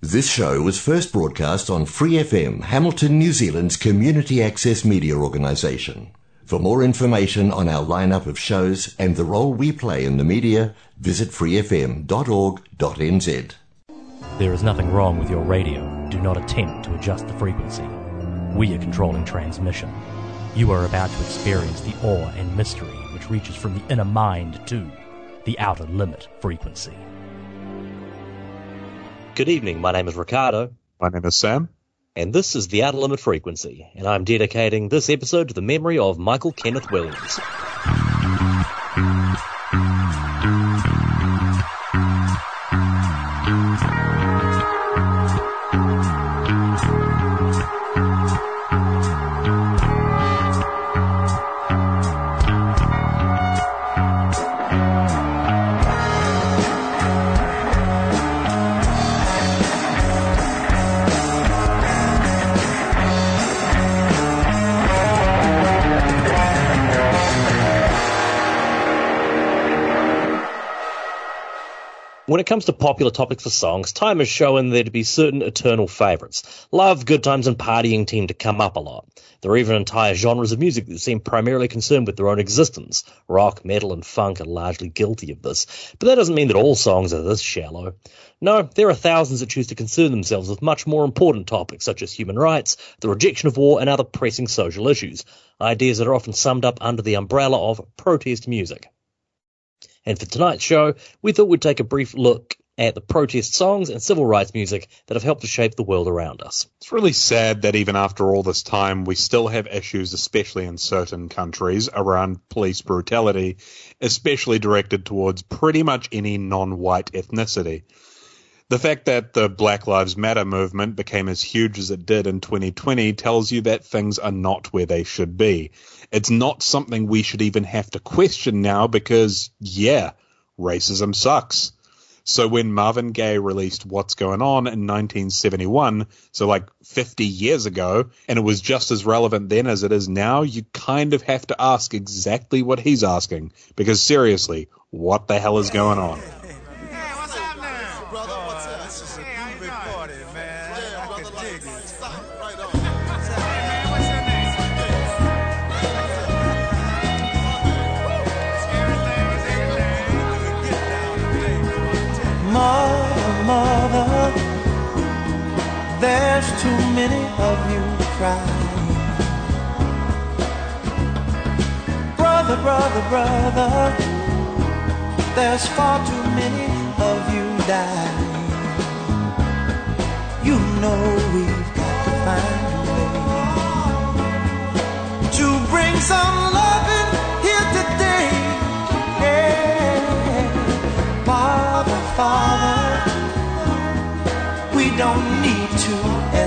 This show was first broadcast on Free FM, Hamilton, New Zealand's community access media organisation. For more information on our lineup of shows and the role we play in the media, visit freefm.org.nz. There is nothing wrong with your radio. Do not attempt to adjust the frequency. We are controlling transmission. You are about to experience the awe and mystery which reaches from the inner mind to the outer limit frequency. Good evening. My name is Ricardo. My name is Sam. And this is the Outer Limit Frequency. And I'm dedicating this episode to the memory of Michael Kenneth Williams. When it comes to popular topics for songs, time has shown there to be certain eternal favourites. Love, good times, and partying tend to come up a lot. There are even entire genres of music that seem primarily concerned with their own existence. Rock, metal, and funk are largely guilty of this. But that doesn't mean that all songs are this shallow. No, there are thousands that choose to concern themselves with much more important topics such as human rights, the rejection of war, and other pressing social issues. Ideas that are often summed up under the umbrella of protest music. And for tonight's show, we thought we'd take a brief look at the protest songs and civil rights music that have helped to shape the world around us. It's really sad that even after all this time, we still have issues, especially in certain countries, around police brutality, especially directed towards pretty much any non white ethnicity. The fact that the Black Lives Matter movement became as huge as it did in 2020 tells you that things are not where they should be. It's not something we should even have to question now because, yeah, racism sucks. So when Marvin Gaye released What's Going On in 1971, so like 50 years ago, and it was just as relevant then as it is now, you kind of have to ask exactly what he's asking. Because seriously, what the hell is going on? There's too many of you crying. Brother, brother, brother, there's far too many of you dying. You know we've got to find a way to bring some love in here today. Yeah. Father, Father, we don't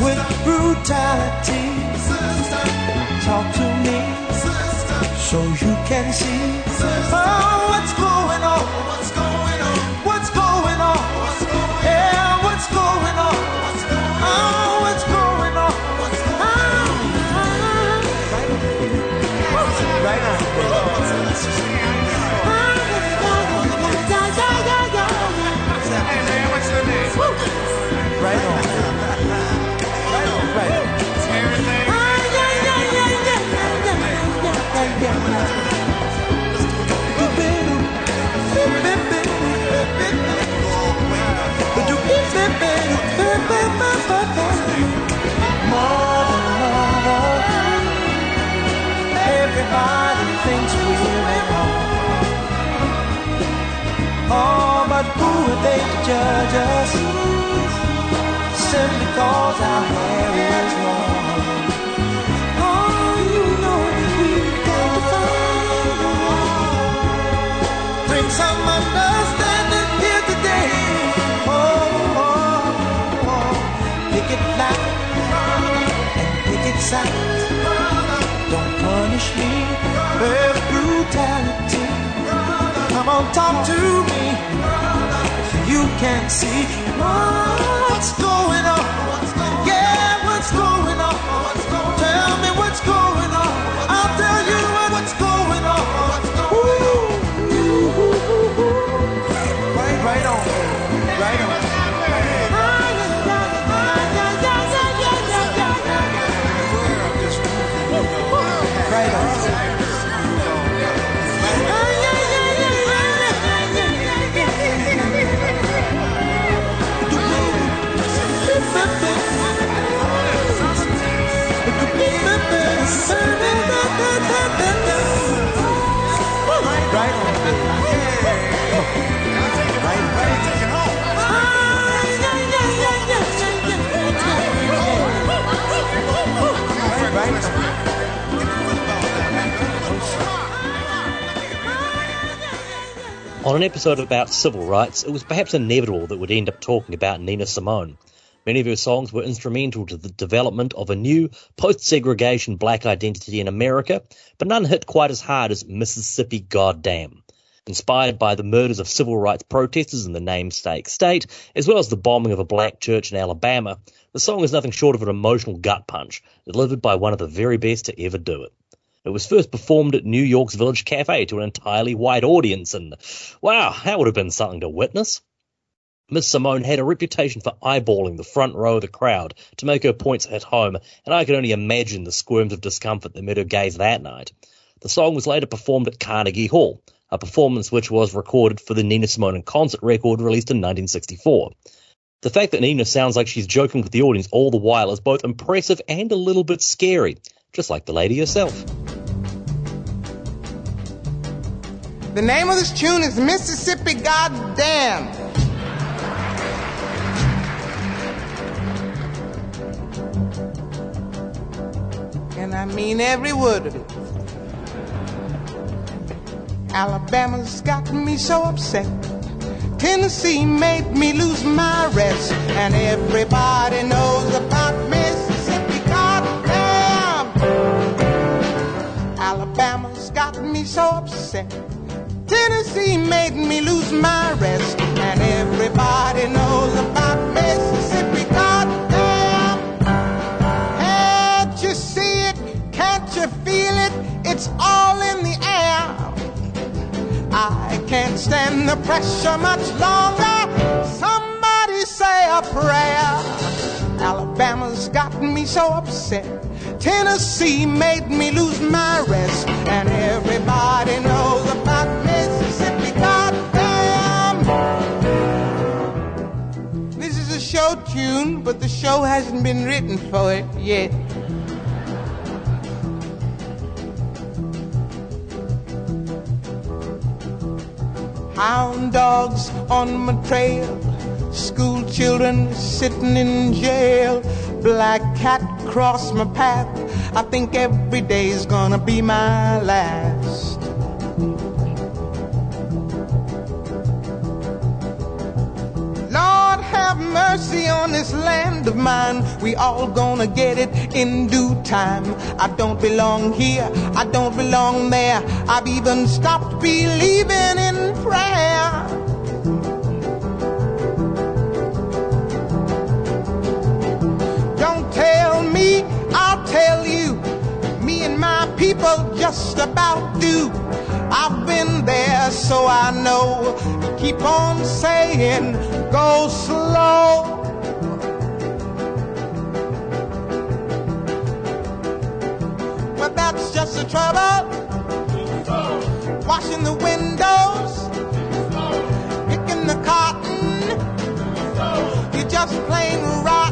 with brutality. Talk to me so you can see oh, what's going on. Judge us? Simply cause our hair is long. Oh, you know we've got to find a. Bring some understanding here today. Oh, oh, oh. picket line and picket signs. Don't punish me with brutality. Come on, talk to me. You can't see what's going on. An episode about civil rights, it was perhaps inevitable that we'd end up talking about Nina Simone. Many of her songs were instrumental to the development of a new post-segregation black identity in America, but none hit quite as hard as Mississippi Goddamn. Inspired by the murders of civil rights protesters in the namesake state, as well as the bombing of a black church in Alabama, the song is nothing short of an emotional gut punch, delivered by one of the very best to ever do it. It was first performed at New York's Village Cafe to an entirely white audience, and wow, that would have been something to witness. Miss Simone had a reputation for eyeballing the front row of the crowd to make her points at home, and I can only imagine the squirms of discomfort that met her gaze that night. The song was later performed at Carnegie Hall, a performance which was recorded for the Nina Simone concert record released in 1964. The fact that Nina sounds like she's joking with the audience all the while is both impressive and a little bit scary, just like the lady herself. The name of this tune is Mississippi Goddamn. And I mean every word of it. Alabama's got me so upset. Tennessee made me lose my rest. And everybody knows about Mississippi. Goddamn. Alabama's got me so upset. Tennessee made me lose my rest. And everybody knows about Mississippi. Goddamn. Can't you see it? Can't you feel it? It's all in the air. I can't stand the pressure much longer. Somebody say a prayer. Alabama's got me so upset. Tennessee made me lose my rest. And everybody knows about Mississippi. Show tune, but the show hasn't been written for it yet. Hound dogs on my trail, school children sitting in jail, black cat cross my path. I think every day's gonna be my last. Mercy on this land of mine. We all gonna get it in due time. I don't belong here, I don't belong there. I've even stopped believing in prayer. Don't tell me, I'll tell you. Me and my people just about do. I've been there, so I know. Keep on saying, go slow. But that's just the trouble. Washing the windows, picking the cotton. You're just plain rotten.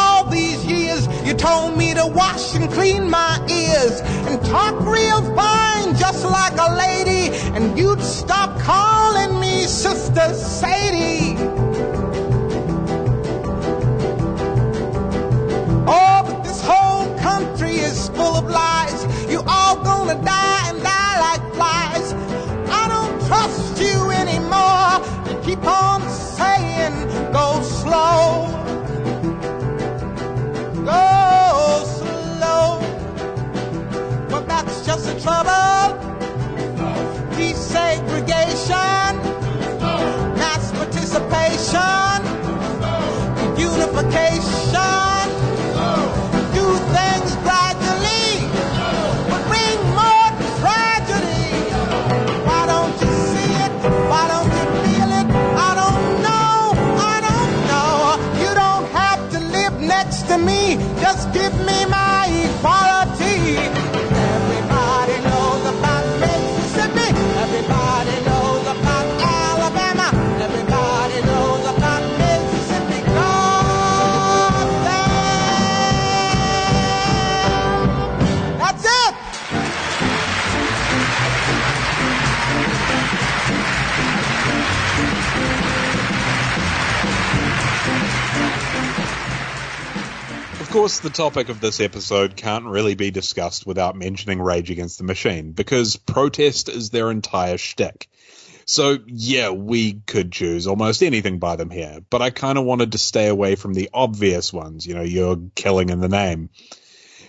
told me to wash and clean my ears and talk real fine, just like a lady. And you'd stop calling me Sister Sadie. Oh, but this whole country is full of lies. You all gonna die and die like flies. I don't trust you anymore. Keep on saying, go slow. That's just the trouble. Desegregation, mass participation, unification. Course, the topic of this episode can't really be discussed without mentioning Rage Against the Machine, because protest is their entire shtick. So, yeah, we could choose almost anything by them here, but I kind of wanted to stay away from the obvious ones, you know, you're killing in the name.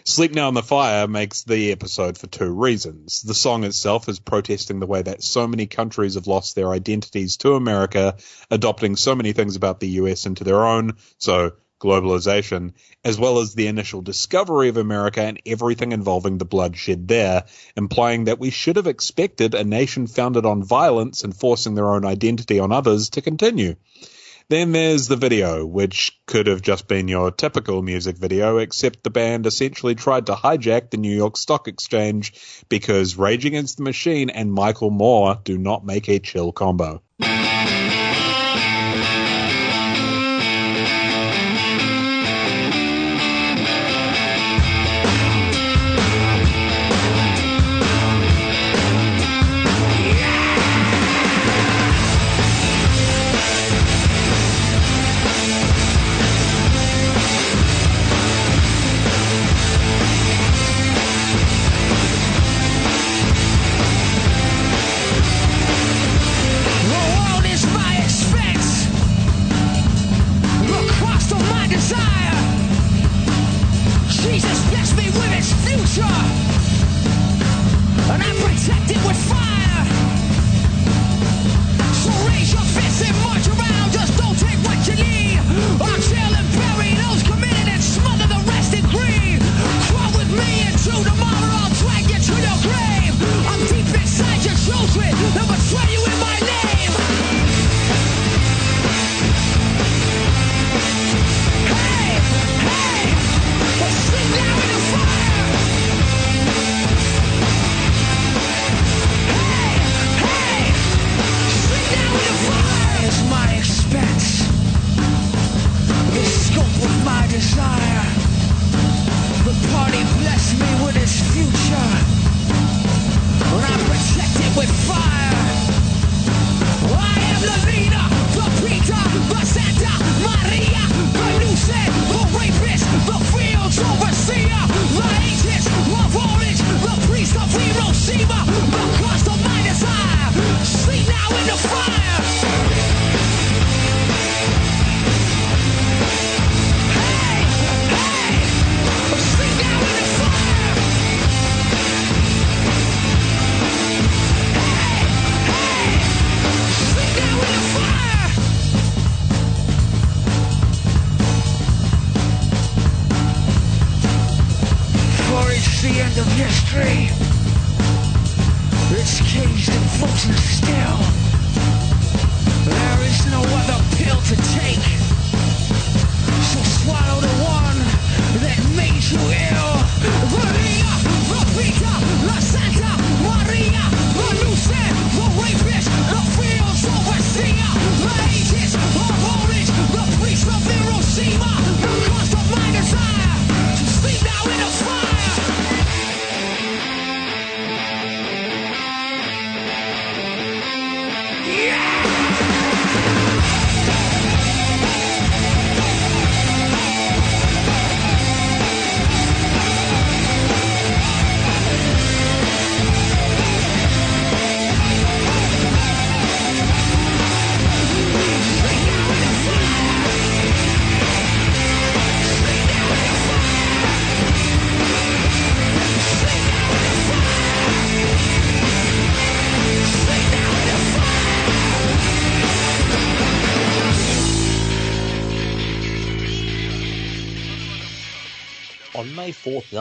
Sleep Now in the Fire makes the episode for two reasons. The song itself is protesting the way that so many countries have lost their identities to America, adopting so many things about the US into their own, so globalization, as well as the initial discovery of America and everything involving the bloodshed there, implying that we should have expected a nation founded on violence and forcing their own identity on others to continue. Then there's the video, which could have just been your typical music video, except the band essentially tried to hijack the New York Stock Exchange because Rage Against the Machine and Michael Moore do not make a chill combo.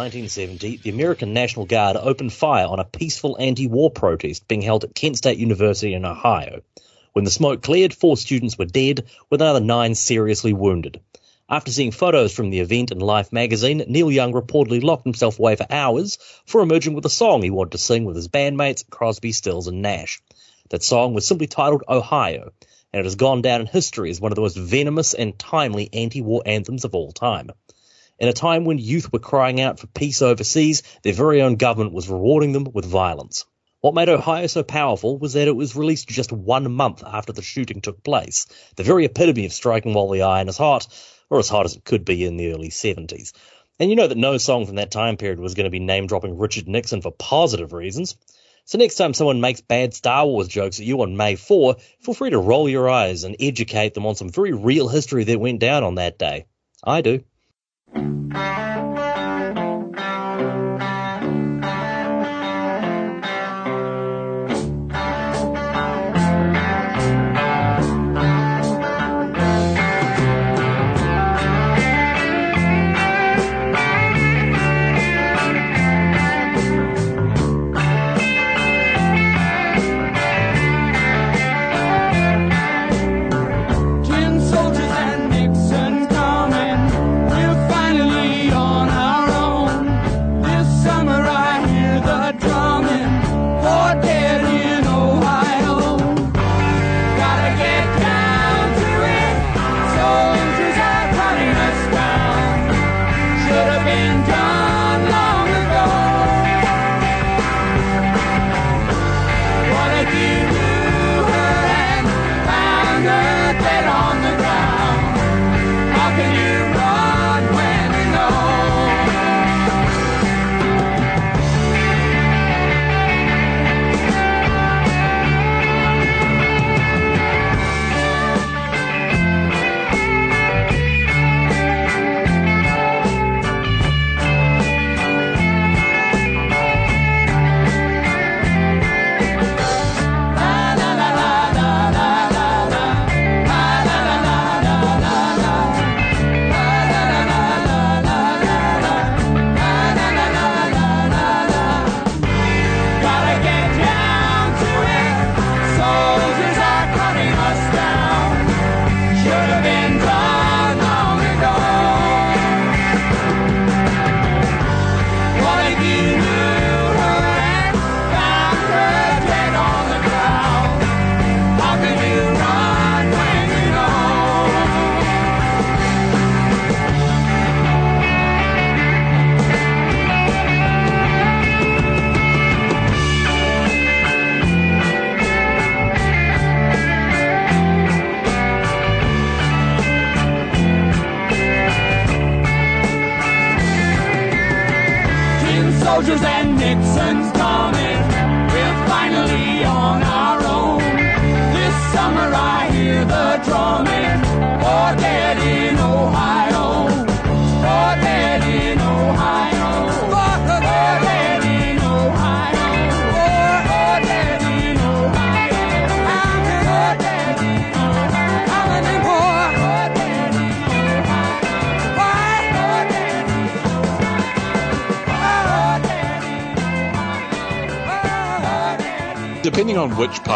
1970, the American National Guard opened fire on a peaceful anti-war protest being held at Kent State University in Ohio. When the smoke cleared, four students were dead, with another nine seriously wounded. After seeing photos from the event in Life magazine, Neil Young reportedly locked himself away for hours for emerging with a song he wanted to sing with his bandmates Crosby, Stills, and Nash. That song was simply titled Ohio, and it has gone down in history as one of the most venomous and timely anti-war anthems of all time. In a time when youth were crying out for peace overseas, their very own government was rewarding them with violence. What made Ohio so powerful was that it was released just one month after the shooting took place, the very epitome of striking while the iron is hot, or as hot as it could be in the early 70s. And you know that no song from that time period was going to be name dropping Richard Nixon for positive reasons. So next time someone makes bad Star Wars jokes at you on May 4, feel free to roll your eyes and educate them on some very real history that went down on that day. I do. Tin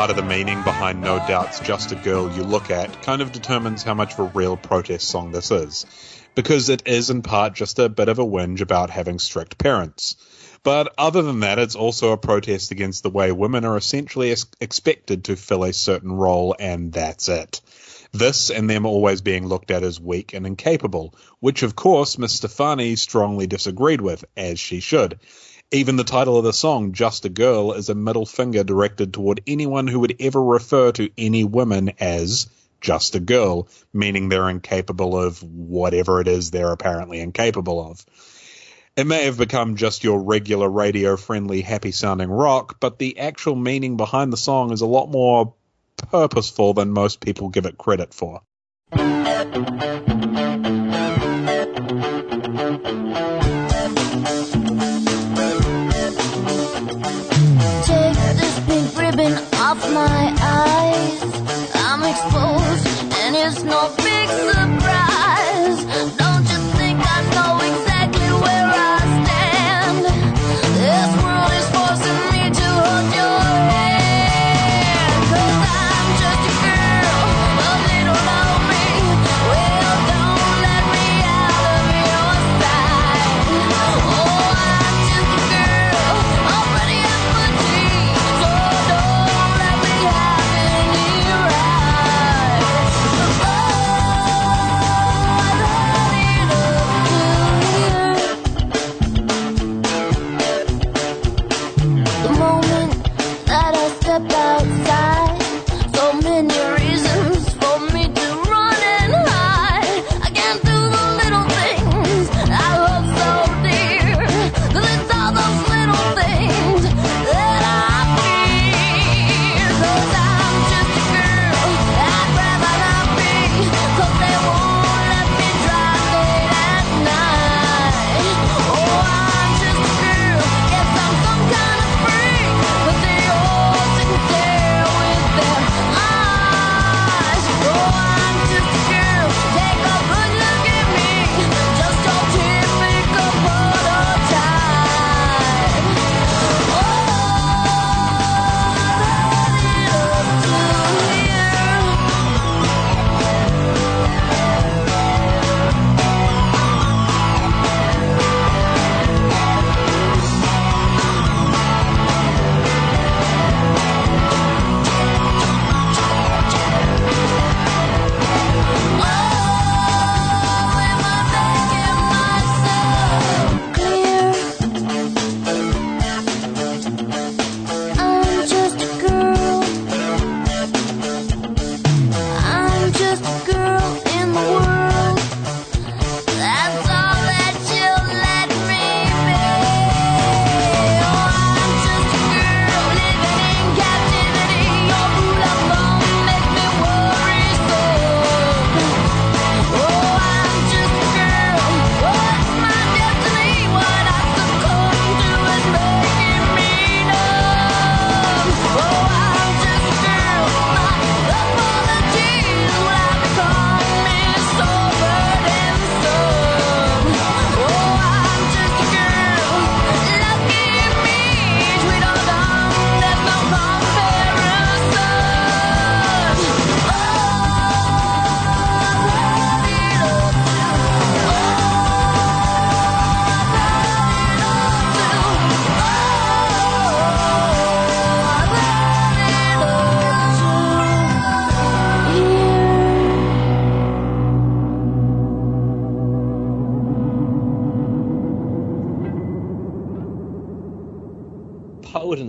part of the meaning behind No Doubt's Just a Girl you look at, kind of determines how much of a real protest song this is. Because it is in part just a bit of a whinge about having strict parents. But other than that, it's also a protest against the way women are essentially ex- expected to fill a certain role, and that's it. This and them always being looked at as weak and incapable, which of course Miss Stefani strongly disagreed with, as she should. Even the title of the song, Just a Girl, is a middle finger directed toward anyone who would ever refer to any women as just a girl, meaning they're incapable of whatever it is they're apparently incapable of. It may have become just your regular radio friendly, happy sounding rock, but the actual meaning behind the song is a lot more purposeful than most people give it credit for.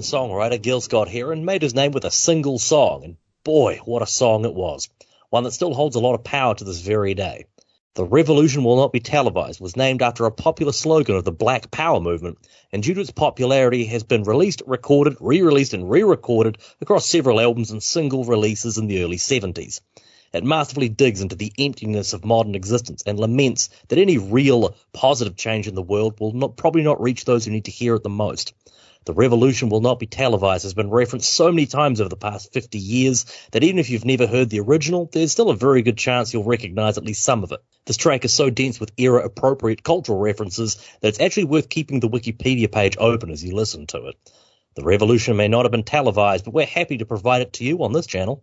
Songwriter Gil Scott Heron made his name with a single song, and boy, what a song it was. One that still holds a lot of power to this very day. The revolution will not be televised was named after a popular slogan of the Black Power movement, and due to its popularity has been released, recorded, re-released, and re-recorded across several albums and single releases in the early 70s. It masterfully digs into the emptiness of modern existence and laments that any real positive change in the world will not, probably not reach those who need to hear it the most. The revolution will not be televised has been referenced so many times over the past 50 years that even if you've never heard the original, there's still a very good chance you'll recognize at least some of it. This track is so dense with era appropriate cultural references that it's actually worth keeping the Wikipedia page open as you listen to it. The revolution may not have been televised, but we're happy to provide it to you on this channel.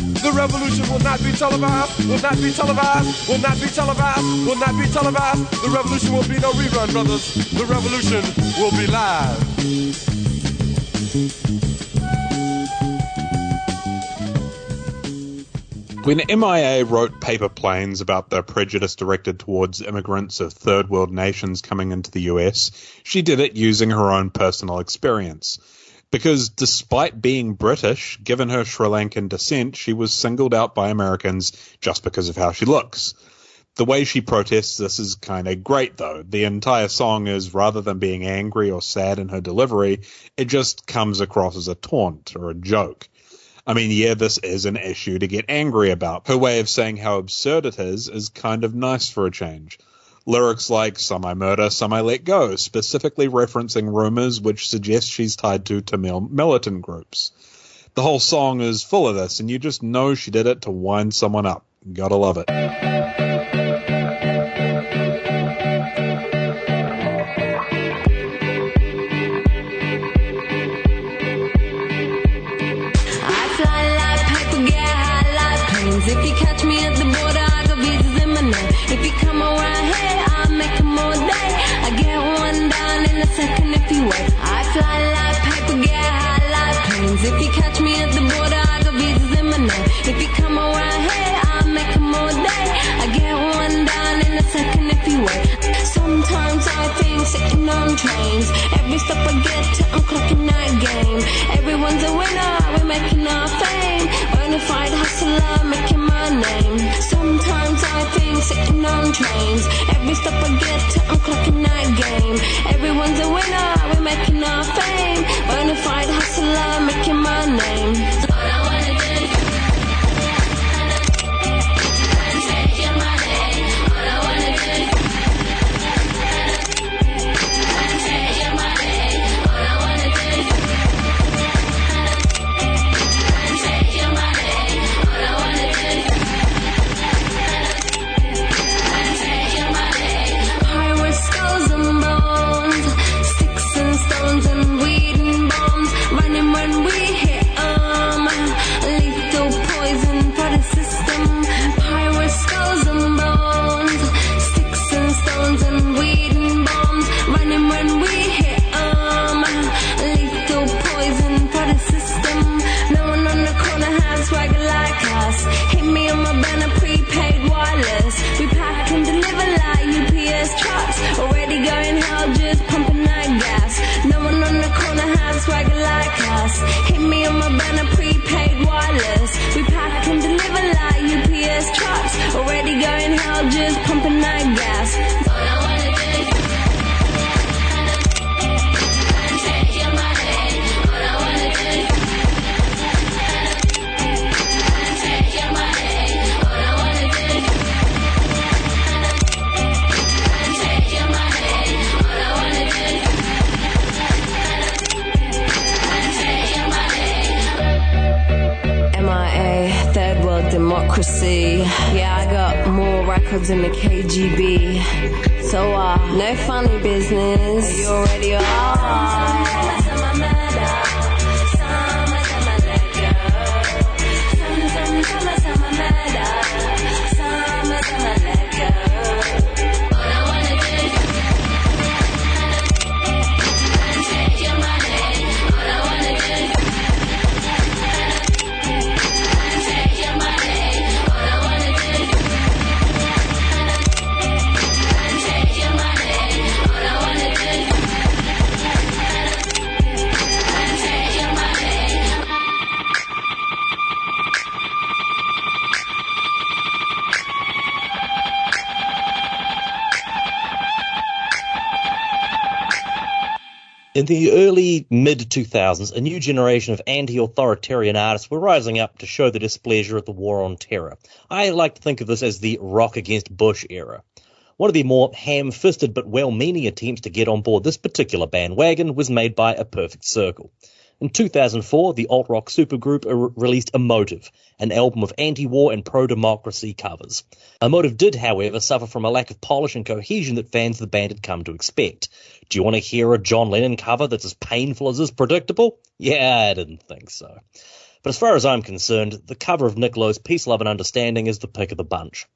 The revolution will not be televised, will not be televised, will not be televised, will not be televised. The revolution will be no rerun, brothers. The revolution will be live. When MIA wrote paper planes about the prejudice directed towards immigrants of third world nations coming into the US, she did it using her own personal experience. Because despite being British, given her Sri Lankan descent, she was singled out by Americans just because of how she looks. The way she protests this is kind of great though. The entire song is rather than being angry or sad in her delivery, it just comes across as a taunt or a joke. I mean, yeah, this is an issue to get angry about. Her way of saying how absurd it is is kind of nice for a change. Lyrics like Some I Murder, Some I Let Go, specifically referencing rumors which suggest she's tied to Tamil militant groups. The whole song is full of this, and you just know she did it to wind someone up. Gotta love it. If you catch me at the border, I got visas in my name. If you come around here, I'll make 'em all day. I get one down in a second if you wait. Sometimes I think sitting on trains. Every step I get to, I'm clocking records than the KGB. So, uh, no funny business. You already In mid 2000s, a new generation of anti authoritarian artists were rising up to show their displeasure at the war on terror. I like to think of this as the rock against Bush era. One of the more ham fisted but well meaning attempts to get on board this particular bandwagon was made by A Perfect Circle. In 2004, the alt rock supergroup re- released Emotive, an album of anti war and pro democracy covers. Emotive did, however, suffer from a lack of polish and cohesion that fans of the band had come to expect. Do you want to hear a John Lennon cover that's as painful as is predictable? Yeah, I didn't think so. But as far as I'm concerned, the cover of Nick Lowe's Peace, Love and Understanding is the pick of the bunch.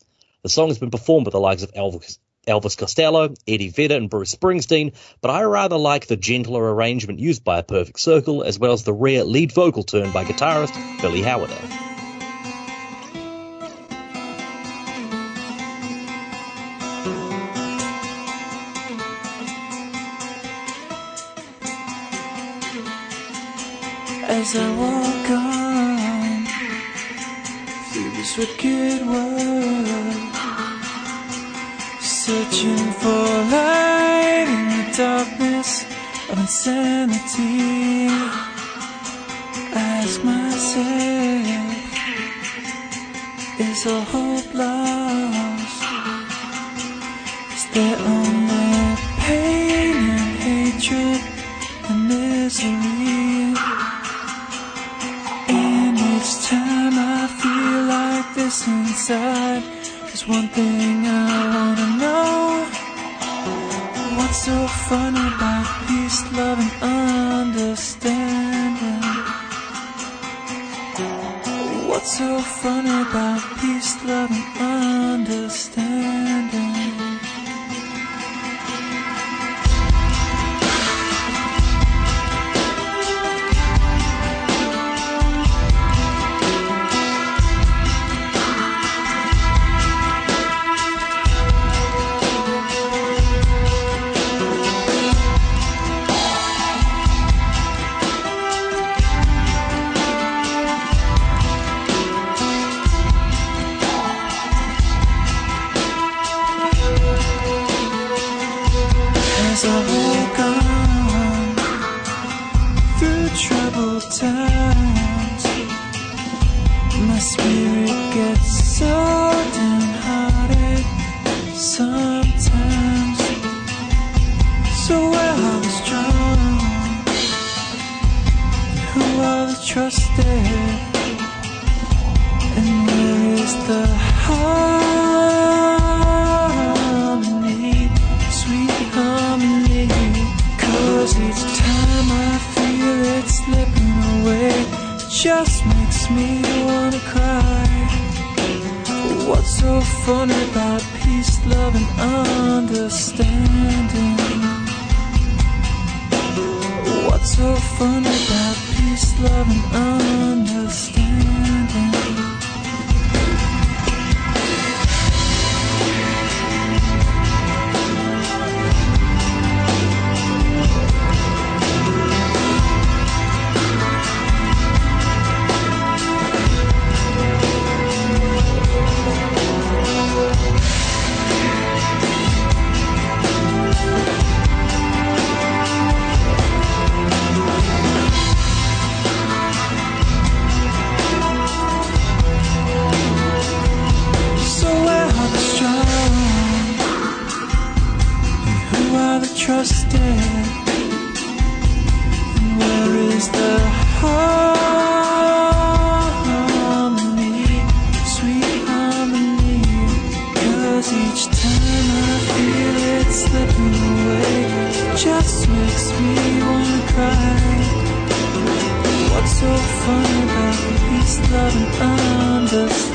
The song has been performed by the likes of Elvis, Elvis Costello, Eddie Vedder, and Bruce Springsteen, but I rather like the gentler arrangement used by A Perfect Circle, as well as the rare lead vocal turn by guitarist Billy Howerdel. As I walk on through this wicked world, searching for light in the darkness of insanity, ask myself, is all hope lost? Is there only pain and hatred and misery? And each time I feel like this inside, there's one thing so fun through troubled times, my spirit gets so downhearted sometimes. So where are the strong? Who are the trusted? And where is the harmony, just makes me wanna cry. What's so funny about peace, love, and understanding? What's so fun about peace, love, and understanding? Understanding?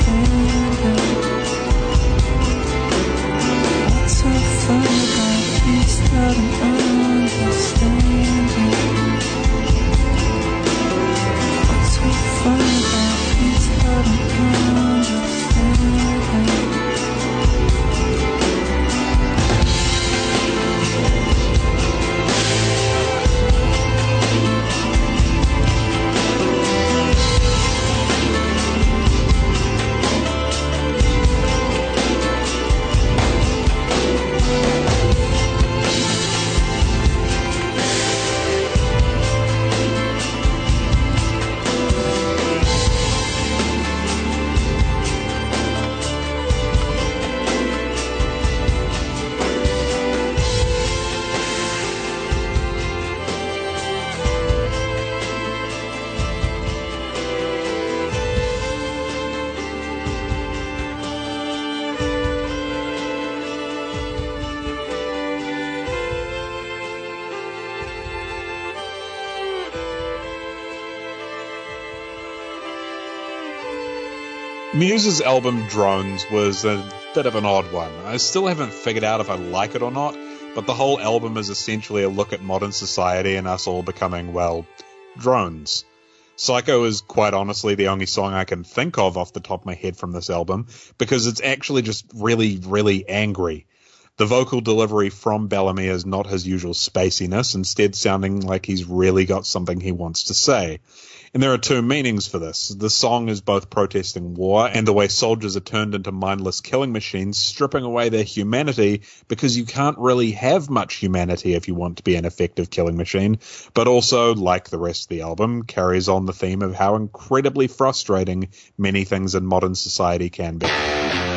Muse's album Drones was a bit of an odd one. I still haven't figured out if I like it or not, but the whole album is essentially a look at modern society and us all becoming, well, drones. Psycho is quite honestly the only song I can think of off the top of my head from this album because it's actually just really, really angry. The vocal delivery from Bellamy is not his usual spaciness, instead sounding like he's really got something he wants to say. And there are two meanings for this. The song is both protesting war and the way soldiers are turned into mindless killing machines, stripping away their humanity because you can't really have much humanity if you want to be an effective killing machine. But also, like the rest of the album, carries on the theme of how incredibly frustrating many things in modern society can be.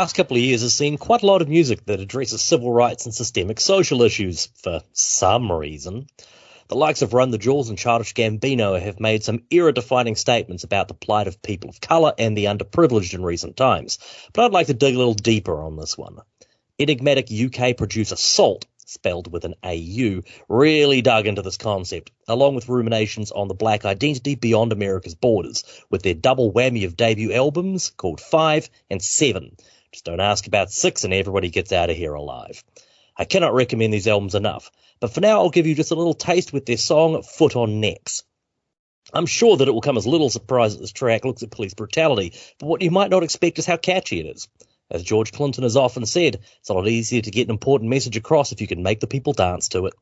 Last couple of years has seen quite a lot of music that addresses civil rights and systemic social issues for some reason. The likes of Run the Jewels and Childish Gambino have made some era defining statements about the plight of people of colour and the underprivileged in recent times, but I'd like to dig a little deeper on this one. Enigmatic UK producer Sault spelled with an AU, really dug into this concept, along with ruminations on the black identity beyond America's borders, with their double whammy of debut albums called Five and Seven. Just don't ask about six and everybody gets out of here alive. I cannot recommend these albums enough, but for now I'll give you just a little taste with their song Foot on Necks. I'm sure that it will come as little surprise that this track looks at police brutality, but what you might not expect is how catchy it is. As George Clinton has often said, it's a lot easier to get an important message across if you can make the people dance to it.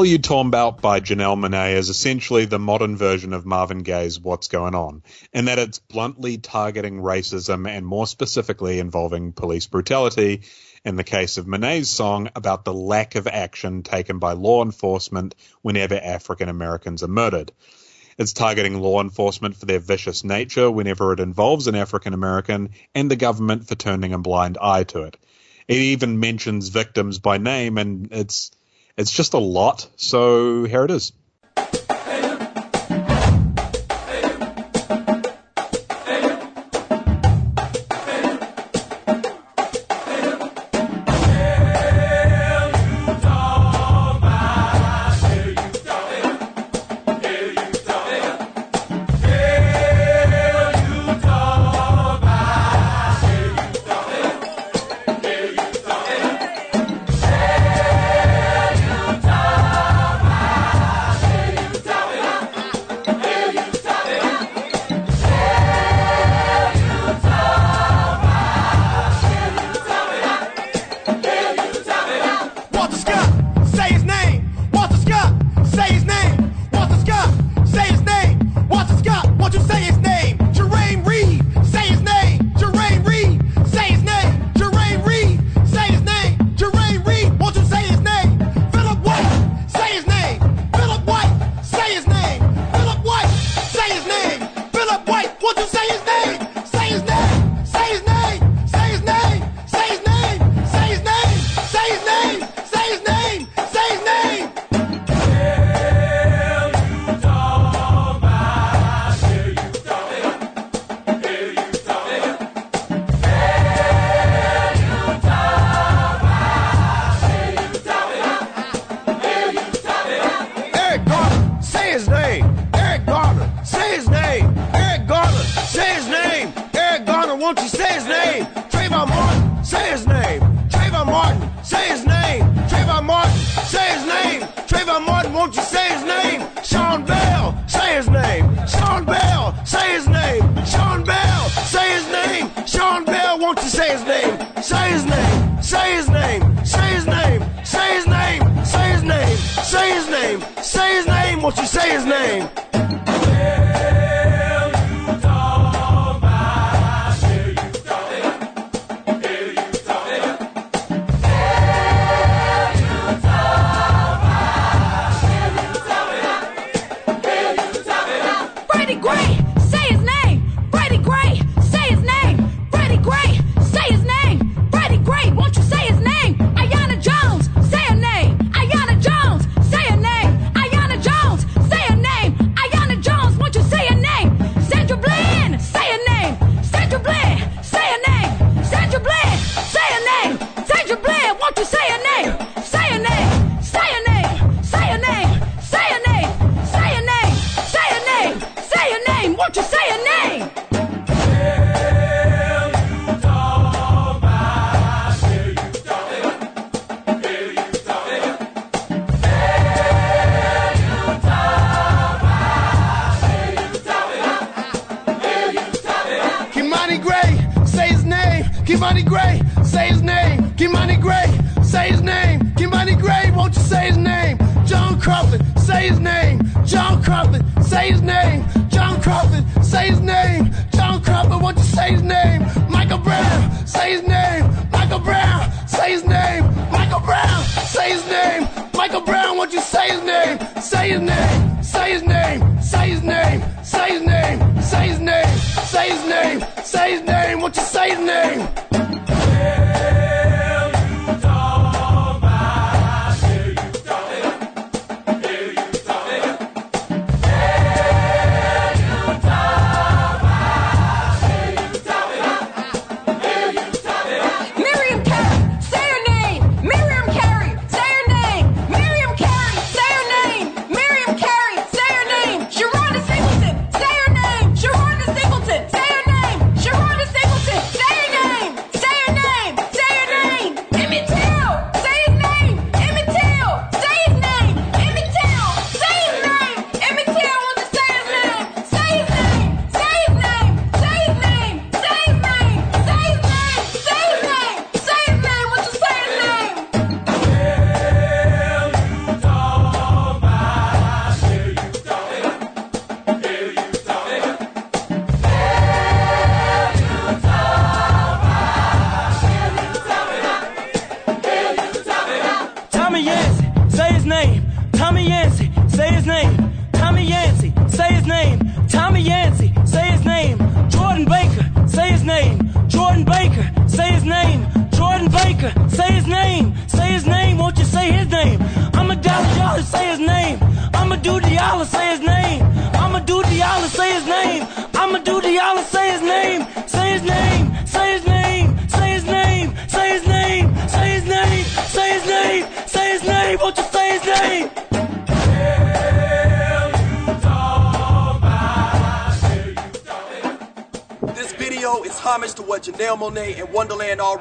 Hell You Talmbout by Janelle Monáe is essentially the modern version of Marvin Gaye's What's Going On, in that it's bluntly targeting racism and more specifically involving police brutality, in the case of Monáe's song about the lack of action taken by law enforcement whenever African Americans are murdered. It's targeting law enforcement for their vicious nature whenever it involves an African American and the government for turning a blind eye to it. It even mentions victims by name and it's it's just a lot. So here it is.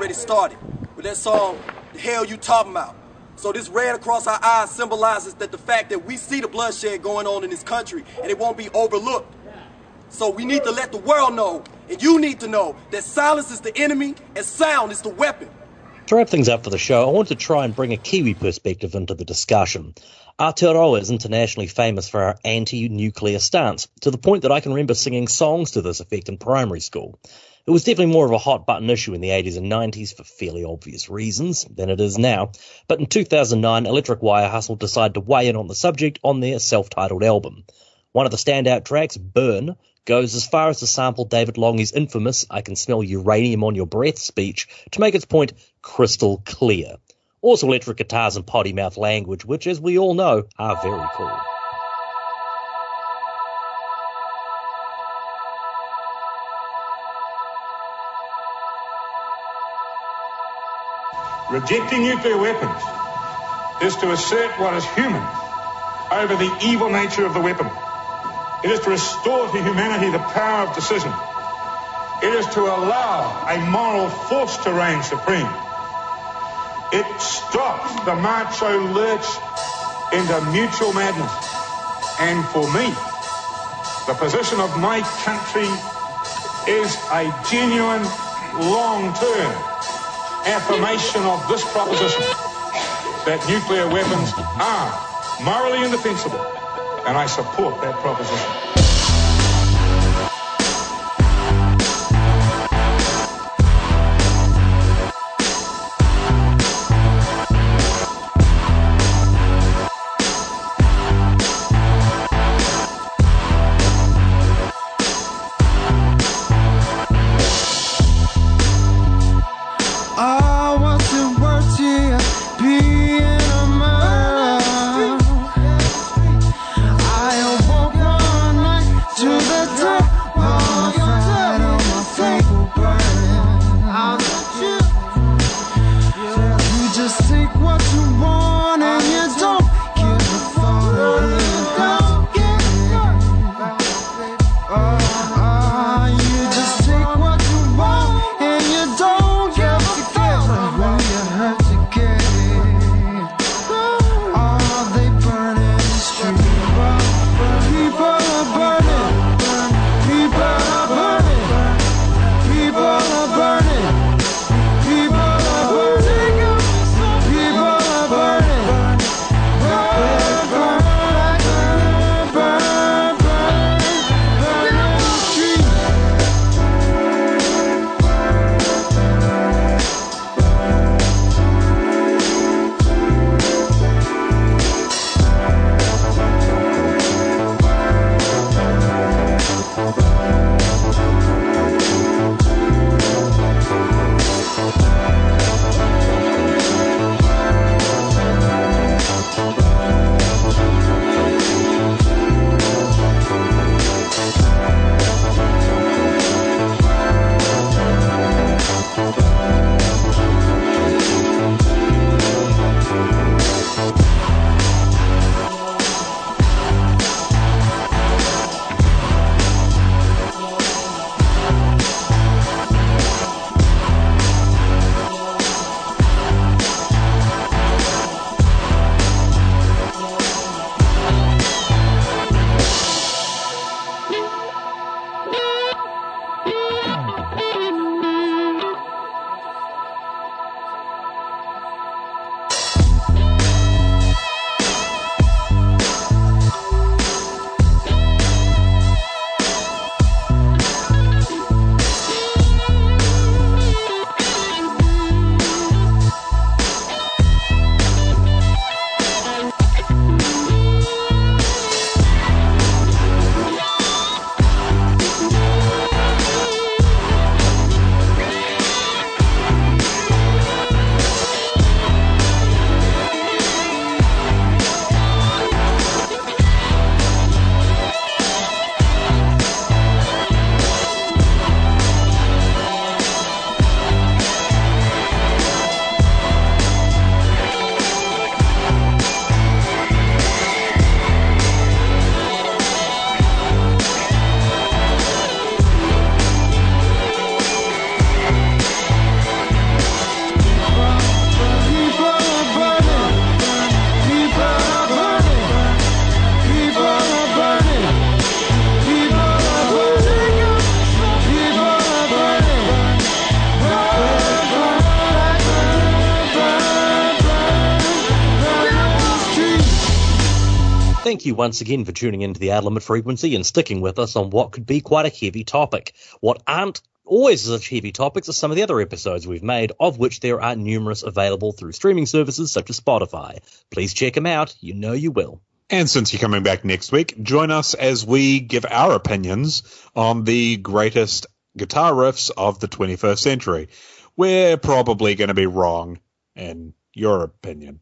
already started with that song, The Hell You Talking About. So this red across our eyes symbolizes that the fact that we see the bloodshed going on in this country and it won't be overlooked. So we need to let the world know, and you need to know, that silence is the enemy and sound is the weapon. To wrap things up for the show, I want to try and bring a Kiwi perspective into the discussion. Aotearoa is internationally famous for our anti nuclear stance, to the point that I can remember singing songs to this effect in primary school. It was definitely more of a hot button issue in the 80s and 90s for fairly obvious reasons than it is now. But in 2009, Electric Wire Hustle decided to weigh in on the subject on their self titled album. One of the standout tracks, Burn, goes as far as to sample David Lange's infamous I Can Smell Uranium on Your Breath speech to make its point crystal clear. Also, electric guitars and potty mouth language, which, as we all know, are very cool. Rejecting nuclear weapons is to assert what is human over the evil nature of the weapon. It is to restore to humanity the power of decision. It is to allow a moral force to reign supreme. It stops the macho lurch into mutual madness. And for me, the position of my country is a genuine long-term affirmation of this proposition that nuclear weapons are morally indefensible. And I support that proposition. You once again for tuning into the Outer Limit Frequency and sticking with us on what could be quite a heavy topic. What aren't always such heavy topics are some of the other episodes we've made, of which there are numerous available through streaming services such as Spotify. Please check them out. You know you will. And since you're coming back next week, join us as we give our opinions on the greatest guitar riffs of the 21st century. We're probably going to be wrong, in your opinion.